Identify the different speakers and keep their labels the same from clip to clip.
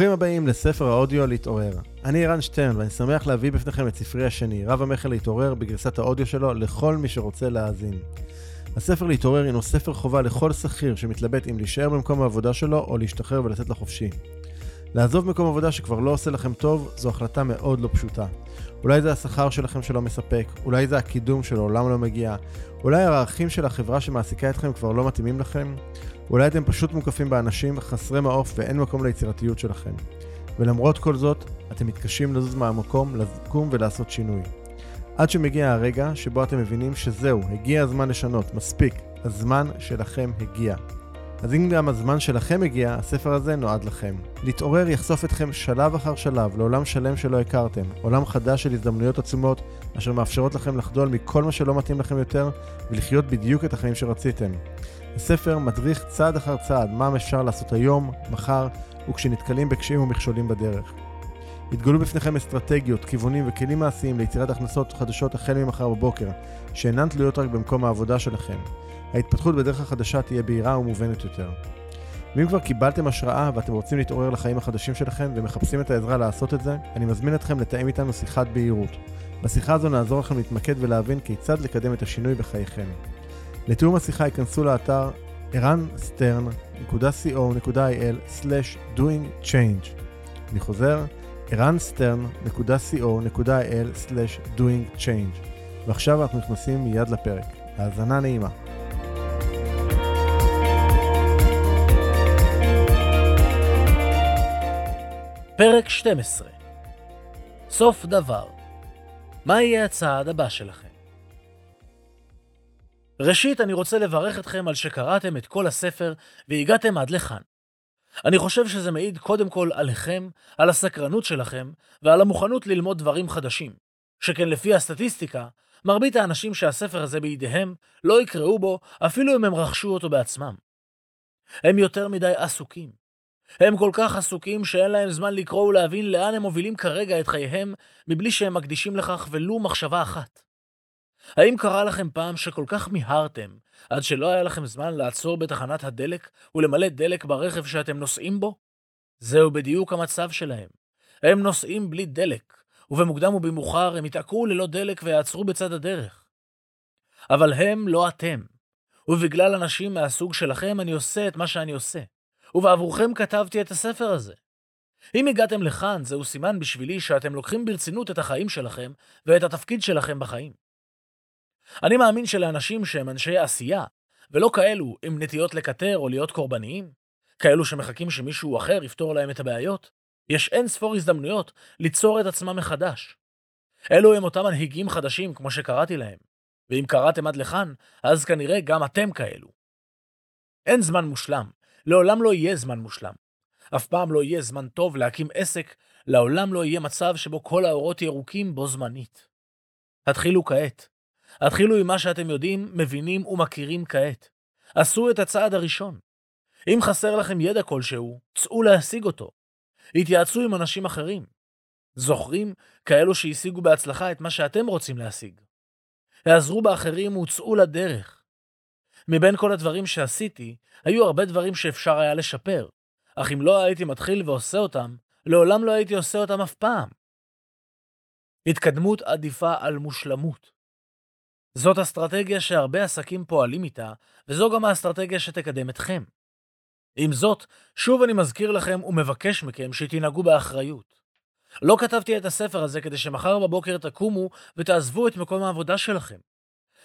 Speaker 1: ברוכים הבאים לספר האודיו להתעורר. אני ערן שטרן ואני שמח להביא בפניכם את ספרי השני, רב המכר להתעורר, בגרסת האודיו שלו לכל מי שרוצה להאזין. הספר להתעורר הינו ספר חובה לכל שכיר שמתלבט אם להישאר במקום העבודה שלו או להשתחרר ולצאת לחופשי. לעזוב מקום עבודה שכבר לא עושה לכם טוב, זו החלטה מאוד לא פשוטה. אולי זה השכר שלכם שלא מספק, אולי זה הקידום שלעולם לא מגיע, אולי הערכים של החברה שמעסיקה אתכם כבר לא מתאימים לכם, אולי אתם פשוט מוקפים באנשים חסרי מעוף ואין מקום ליצירתיות שלכם. ולמרות כל זאת, אתם מתקשים לזוז מהמקום, לקום ולעשות שינוי. עד שמגיע הרגע שבו אתם מבינים שזהו, הגיע הזמן לשנות, מספיק, הזמן שלכם הגיע. אז אם גם הזמן שלכם הגיע, הספר הזה נועד לכם. להתעורר יחשוף אתכם שלב אחר שלב לעולם שלם שלא הכרתם, עולם חדש של הזדמנויות עצומות, אשר מאפשרות לכם לחדול מכל מה שלא מתאים לכם יותר, ולחיות בדיוק את החיים שרציתם. הספר מדריך צעד אחר צעד מה אפשר לעשות היום, מחר, וכשנתקלים בקשיים ומכשולים בדרך. יתגלו בפניכם אסטרטגיות, כיוונים וכלים מעשיים ליצירת הכנסות חדשות החל ממחר בבוקר, שאינן תלויות רק במקום העבודה שלכם. ההתפתחות בדרך החדשה תהיה בהירה ומובנת יותר. ואם כבר קיבלתם השראה ואתם רוצים להתעורר לחיים החדשים שלכם ומחפשים את העזרה לעשות את זה, אני מזמין אתכם לתאם איתנו שיחת בהירות. בשיחה הזו נעזור לכם להתמקד ולהבין כיצד לקדם את השינוי בחייכם. לתיאום השיחה ייכנסו לאתר ערנסטרן.co.il/doingchange אני חוזר, ערנסטרן.co.il/doingchange ועכשיו אנחנו נכנסים מיד לפרק. האזנה נעימה.
Speaker 2: פרק 12 סוף דבר מה יהיה הצעד הבא שלכם? ראשית, אני רוצה לברך אתכם על שקראתם את כל הספר והגעתם עד לכאן. אני חושב שזה מעיד קודם כל עליכם, על הסקרנות שלכם ועל המוכנות ללמוד דברים חדשים. שכן לפי הסטטיסטיקה, מרבית האנשים שהספר הזה בידיהם לא יקראו בו אפילו אם הם רכשו אותו בעצמם. הם יותר מדי עסוקים. הם כל כך עסוקים שאין להם זמן לקרוא ולהבין לאן הם מובילים כרגע את חייהם, מבלי שהם מקדישים לכך ולו מחשבה אחת. האם קרה לכם פעם שכל כך מיהרתם, עד שלא היה לכם זמן לעצור בתחנת הדלק ולמלא דלק ברכב שאתם נוסעים בו? זהו בדיוק המצב שלהם. הם נוסעים בלי דלק, ובמוקדם ובמאוחר הם יתעקרו ללא דלק ויעצרו בצד הדרך. אבל הם לא אתם, ובגלל אנשים מהסוג שלכם אני עושה את מה שאני עושה. ובעבורכם כתבתי את הספר הזה. אם הגעתם לכאן, זהו סימן בשבילי שאתם לוקחים ברצינות את החיים שלכם ואת התפקיד שלכם בחיים. אני מאמין שלאנשים שהם אנשי עשייה, ולא כאלו עם נטיות לקטר או להיות קורבניים, כאלו שמחכים שמישהו אחר יפתור להם את הבעיות, יש אין ספור הזדמנויות ליצור את עצמם מחדש. אלו הם אותם מנהיגים חדשים, כמו שקראתי להם, ואם קראתם עד לכאן, אז כנראה גם אתם כאלו. אין זמן מושלם, לעולם לא יהיה זמן מושלם. אף פעם לא יהיה זמן טוב להקים עסק, לעולם לא יהיה מצב שבו כל האורות ירוקים בו זמנית. התחילו כעת. התחילו עם מה שאתם יודעים, מבינים ומכירים כעת. עשו את הצעד הראשון. אם חסר לכם ידע כלשהו, צאו להשיג אותו. התייעצו עם אנשים אחרים. זוכרים כאלו שהשיגו בהצלחה את מה שאתם רוצים להשיג. העזרו באחרים וצאו לדרך. מבין כל הדברים שעשיתי, היו הרבה דברים שאפשר היה לשפר, אך אם לא הייתי מתחיל ועושה אותם, לעולם לא הייתי עושה אותם אף פעם. התקדמות עדיפה על מושלמות. זאת אסטרטגיה שהרבה עסקים פועלים איתה, וזו גם האסטרטגיה שתקדם אתכם. עם זאת, שוב אני מזכיר לכם ומבקש מכם שתנהגו באחריות. לא כתבתי את הספר הזה כדי שמחר בבוקר תקומו ותעזבו את מקום העבודה שלכם.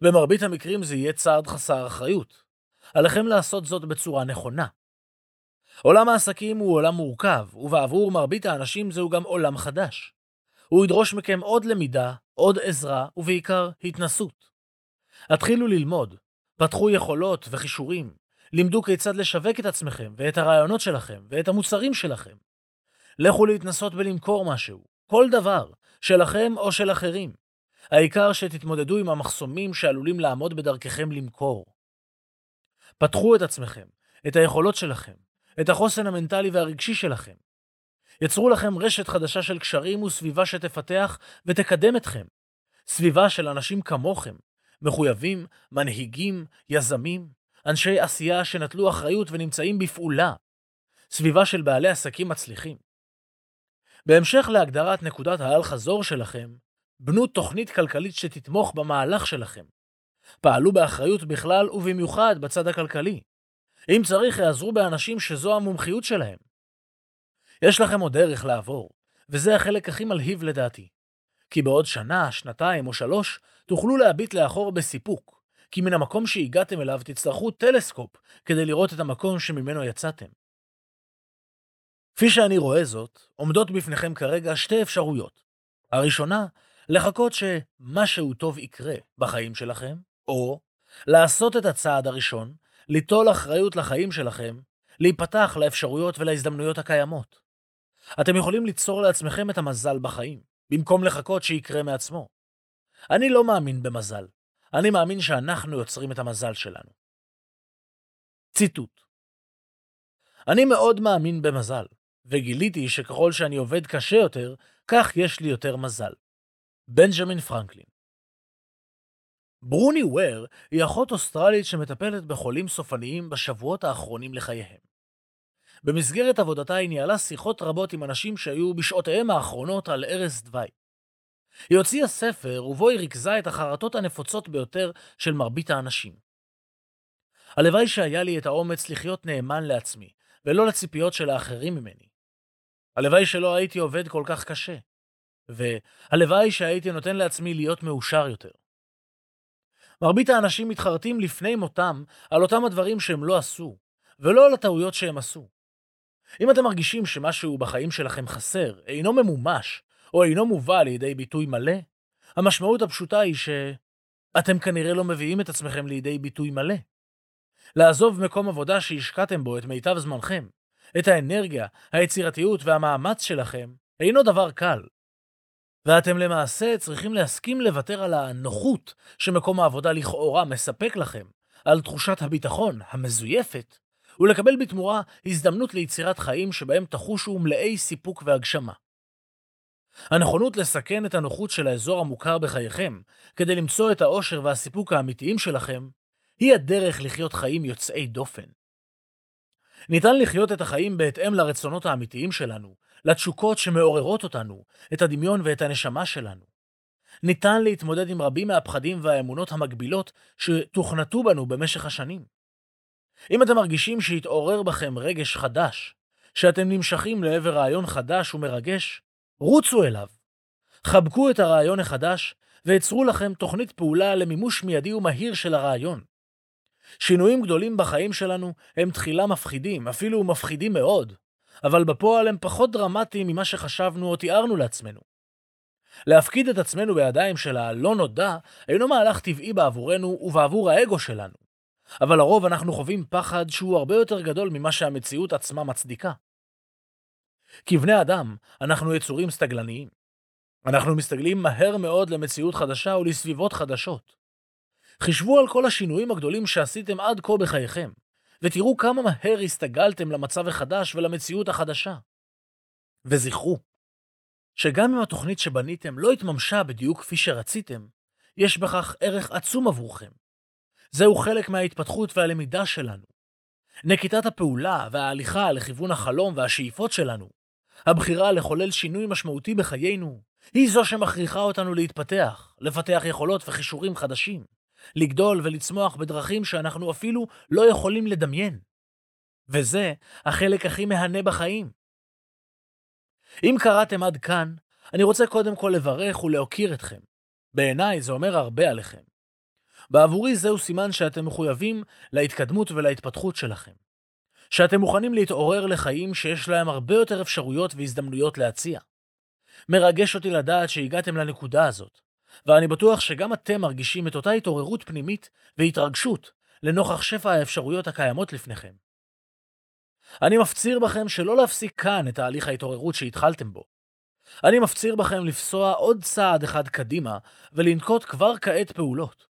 Speaker 2: במרבית המקרים זה יהיה צעד חסר אחריות. עליכם לעשות זאת בצורה נכונה. עולם העסקים הוא עולם מורכב, ובעבור מרבית האנשים זהו גם עולם חדש. הוא ידרוש מכם עוד למידה, עוד עזרה, ובעיקר התנסות. התחילו ללמוד, פתחו יכולות וכישורים, לימדו כיצד לשווק את עצמכם ואת הרעיונות שלכם ואת המוצרים שלכם. לכו להתנסות ולמכור משהו, כל דבר, שלכם או של אחרים. העיקר שתתמודדו עם המחסומים שעלולים לעמוד בדרככם למכור. פתחו את עצמכם, את היכולות שלכם, את החוסן המנטלי והרגשי שלכם. יצרו לכם רשת חדשה של קשרים וסביבה שתפתח ותקדם אתכם. סביבה של אנשים כמוכם, מחויבים, מנהיגים, יזמים, אנשי עשייה שנטלו אחריות ונמצאים בפעולה. סביבה של בעלי עסקים מצליחים. בהמשך להגדרת נקודת האל-חזור שלכם, בנו תוכנית כלכלית שתתמוך במהלך שלכם. פעלו באחריות בכלל ובמיוחד בצד הכלכלי. אם צריך, יעזרו באנשים שזו המומחיות שלהם. יש לכם עוד דרך לעבור, וזה החלק הכי מלהיב לדעתי. כי בעוד שנה, שנתיים או שלוש, תוכלו להביט לאחור בסיפוק, כי מן המקום שהגעתם אליו תצטרכו טלסקופ כדי לראות את המקום שממנו יצאתם. כפי שאני רואה זאת, עומדות בפניכם כרגע שתי אפשרויות. הראשונה, לחכות שמשהו טוב יקרה בחיים שלכם, או לעשות את הצעד הראשון, ליטול אחריות לחיים שלכם, להיפתח לאפשרויות ולהזדמנויות הקיימות. אתם יכולים ליצור לעצמכם את המזל בחיים, במקום לחכות שיקרה מעצמו. אני לא מאמין במזל, אני מאמין שאנחנו יוצרים את המזל שלנו. ציטוט אני מאוד מאמין במזל, וגיליתי שככל שאני עובד קשה יותר, כך יש לי יותר מזל. בנג'מין פרנקלין ברוני וויר היא אחות אוסטרלית שמטפלת בחולים סופניים בשבועות האחרונים לחייהם. במסגרת עבודתה היא ניהלה שיחות רבות עם אנשים שהיו בשעותיהם האחרונות על ערש דווי. היא הוציאה ספר ובו היא ריכזה את החרטות הנפוצות ביותר של מרבית האנשים. הלוואי שהיה לי את האומץ לחיות נאמן לעצמי, ולא לציפיות של האחרים ממני. הלוואי שלא הייתי עובד כל כך קשה, והלוואי שהייתי נותן לעצמי להיות מאושר יותר. מרבית האנשים מתחרטים לפני מותם על אותם הדברים שהם לא עשו, ולא על הטעויות שהם עשו. אם אתם מרגישים שמשהו בחיים שלכם חסר, אינו ממומש, או אינו מובא לידי ביטוי מלא, המשמעות הפשוטה היא שאתם כנראה לא מביאים את עצמכם לידי ביטוי מלא. לעזוב מקום עבודה שהשקעתם בו את מיטב זמנכם, את האנרגיה, היצירתיות והמאמץ שלכם, אינו דבר קל. ואתם למעשה צריכים להסכים לוותר על הנוחות שמקום העבודה לכאורה מספק לכם, על תחושת הביטחון המזויפת, ולקבל בתמורה הזדמנות ליצירת חיים שבהם תחושו מלאי סיפוק והגשמה. הנכונות לסכן את הנוחות של האזור המוכר בחייכם, כדי למצוא את האושר והסיפוק האמיתיים שלכם, היא הדרך לחיות חיים יוצאי דופן. ניתן לחיות את החיים בהתאם לרצונות האמיתיים שלנו, לתשוקות שמעוררות אותנו, את הדמיון ואת הנשמה שלנו. ניתן להתמודד עם רבים מהפחדים והאמונות המגבילות שתוכנתו בנו במשך השנים. אם אתם מרגישים שהתעורר בכם רגש חדש, שאתם נמשכים לעבר רעיון חדש ומרגש, רוצו אליו. חבקו את הרעיון החדש ויצרו לכם תוכנית פעולה למימוש מיידי ומהיר של הרעיון. שינויים גדולים בחיים שלנו הם תחילה מפחידים, אפילו מפחידים מאוד, אבל בפועל הם פחות דרמטיים ממה שחשבנו או תיארנו לעצמנו. להפקיד את עצמנו בידיים של הלא נודע אינו מהלך טבעי בעבורנו ובעבור האגו שלנו, אבל לרוב אנחנו חווים פחד שהוא הרבה יותר גדול ממה שהמציאות עצמה מצדיקה. כבני אדם, אנחנו יצורים סטגלניים. אנחנו מסתגלים מהר מאוד למציאות חדשה ולסביבות חדשות. חישבו על כל השינויים הגדולים שעשיתם עד כה בחייכם, ותראו כמה מהר הסתגלתם למצב החדש ולמציאות החדשה. וזכרו, שגם אם התוכנית שבניתם לא התממשה בדיוק כפי שרציתם, יש בכך ערך עצום עבורכם. זהו חלק מההתפתחות והלמידה שלנו. נקיטת הפעולה וההליכה לכיוון החלום והשאיפות שלנו, הבחירה לחולל שינוי משמעותי בחיינו, היא זו שמכריחה אותנו להתפתח, לפתח יכולות וכישורים חדשים. לגדול ולצמוח בדרכים שאנחנו אפילו לא יכולים לדמיין. וזה החלק הכי מהנה בחיים. אם קראתם עד כאן, אני רוצה קודם כל לברך ולהוקיר אתכם. בעיניי זה אומר הרבה עליכם. בעבורי זהו סימן שאתם מחויבים להתקדמות ולהתפתחות שלכם. שאתם מוכנים להתעורר לחיים שיש להם הרבה יותר אפשרויות והזדמנויות להציע. מרגש אותי לדעת שהגעתם לנקודה הזאת, ואני בטוח שגם אתם מרגישים את אותה התעוררות פנימית והתרגשות לנוכח שפע האפשרויות הקיימות לפניכם. אני מפציר בכם שלא להפסיק כאן את תהליך ההתעוררות שהתחלתם בו. אני מפציר בכם לפסוע עוד צעד אחד קדימה ולנקוט כבר כעת פעולות.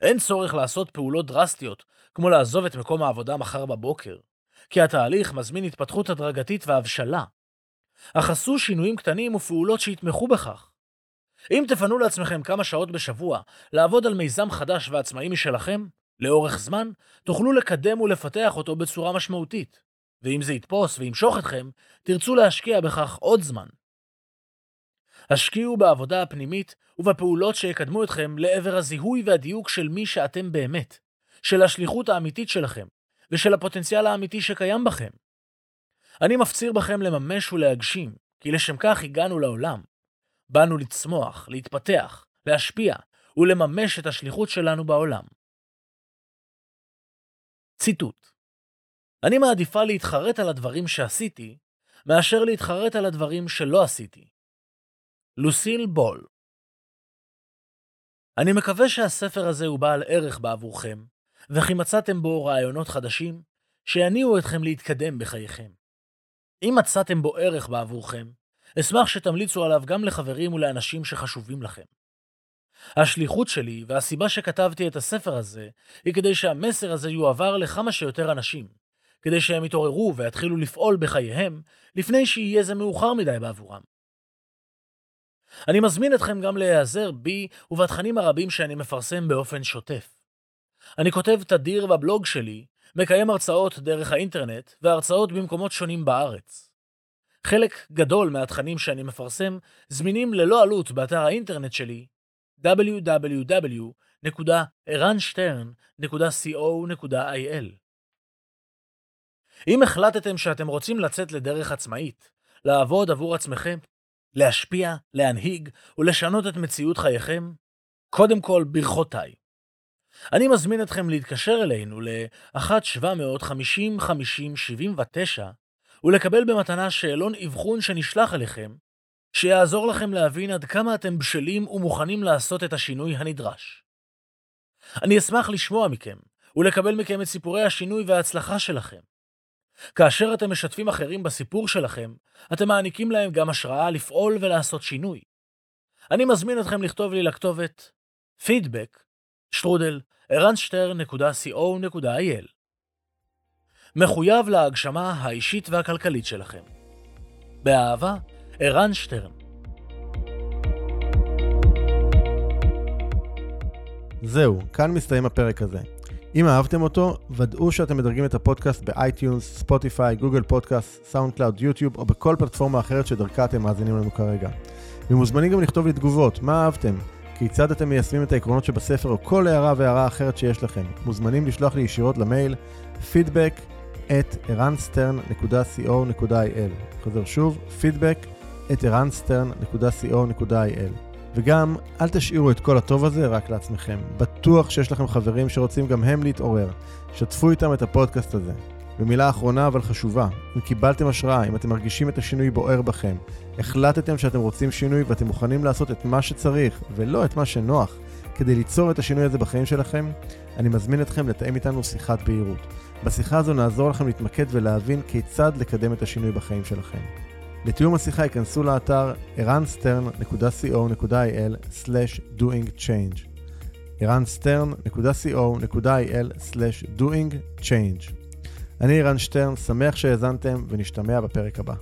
Speaker 2: אין צורך לעשות פעולות דרסטיות, כמו לעזוב את מקום העבודה מחר בבוקר, כי התהליך מזמין התפתחות הדרגתית והבשלה. אך עשו שינויים קטנים ופעולות שיתמכו בכך. אם תפנו לעצמכם כמה שעות בשבוע לעבוד על מיזם חדש ועצמאי משלכם, לאורך זמן, תוכלו לקדם ולפתח אותו בצורה משמעותית. ואם זה יתפוס וימשוך אתכם, תרצו להשקיע בכך עוד זמן. השקיעו בעבודה הפנימית ובפעולות שיקדמו אתכם לעבר הזיהוי והדיוק של מי שאתם באמת, של השליחות האמיתית שלכם, ושל הפוטנציאל האמיתי שקיים בכם. אני מפציר בכם לממש ולהגשים, כי לשם כך הגענו לעולם. באנו לצמוח, להתפתח, להשפיע ולממש את השליחות שלנו בעולם. ציטוט אני מעדיפה להתחרט על הדברים שעשיתי, מאשר להתחרט על הדברים שלא עשיתי. לוסיל בול אני מקווה שהספר הזה הוא בעל ערך בעבורכם, וכי מצאתם בו רעיונות חדשים שיניעו אתכם להתקדם בחייכם. אם מצאתם בו ערך בעבורכם, אשמח שתמליצו עליו גם לחברים ולאנשים שחשובים לכם. השליחות שלי והסיבה שכתבתי את הספר הזה היא כדי שהמסר הזה יועבר לכמה שיותר אנשים, כדי שהם יתעוררו ויתחילו לפעול בחייהם לפני שיהיה זה מאוחר מדי בעבורם. אני מזמין אתכם גם להיעזר בי ובתכנים הרבים שאני מפרסם באופן שוטף. אני כותב תדיר בבלוג שלי, מקיים הרצאות דרך האינטרנט והרצאות במקומות שונים בארץ. חלק גדול מהתכנים שאני מפרסם זמינים ללא עלות באתר האינטרנט שלי www.ערנשטרן.co.il אם החלטתם שאתם רוצים לצאת לדרך עצמאית, לעבוד עבור עצמכם, להשפיע, להנהיג ולשנות את מציאות חייכם, קודם כל ברכותיי. אני מזמין אתכם להתקשר אלינו ל-1-750-50-79 ולקבל במתנה שאלון אבחון שנשלח אליכם, שיעזור לכם להבין עד כמה אתם בשלים ומוכנים לעשות את השינוי הנדרש. אני אשמח לשמוע מכם ולקבל מכם את סיפורי השינוי וההצלחה שלכם. כאשר אתם משתפים אחרים בסיפור שלכם, אתם מעניקים להם גם השראה לפעול ולעשות שינוי. אני מזמין אתכם לכתוב לי לכתובת פידבק, שטרודל, ערנסטר.co.il מחויב להגשמה האישית והכלכלית שלכם. באהבה, ערן שטרן.
Speaker 1: זהו, כאן מסתיים הפרק הזה. אם אהבתם אותו, ודאו שאתם מדרגים את הפודקאסט ב iTunes, Spotify, Google Podcast, SoundCloud, YouTube או בכל פלטפורמה אחרת שדרכה אתם מאזינים לנו כרגע. ומוזמנים גם לכתוב לי תגובות, מה אהבתם? כיצד אתם מיישמים את העקרונות שבספר או כל הערה והערה אחרת שיש לכם. מוזמנים לשלוח לי ישירות למייל feedback at eranstern.co.il חוזר שוב, feedback at eranstern.co.il וגם, אל תשאירו את כל הטוב הזה רק לעצמכם. בטוח שיש לכם חברים שרוצים גם הם להתעורר. שתפו איתם את הפודקאסט הזה. ומילה אחרונה אבל חשובה, אם קיבלתם השראה, אם אתם מרגישים את השינוי בוער בכם, החלטתם שאתם רוצים שינוי ואתם מוכנים לעשות את מה שצריך ולא את מה שנוח כדי ליצור את השינוי הזה בחיים שלכם, אני מזמין אתכם לתאם איתנו שיחת בהירות. בשיחה הזו נעזור לכם להתמקד ולהבין כיצד לקדם את השינוי בחיים שלכם. לתיאום השיחה ייכנסו לאתר ערנסטרן.co.il/doingchange ערנסטרן.co.il/doingchange אני ערן שטרן, שמח שהאזנתם ונשתמע בפרק הבא.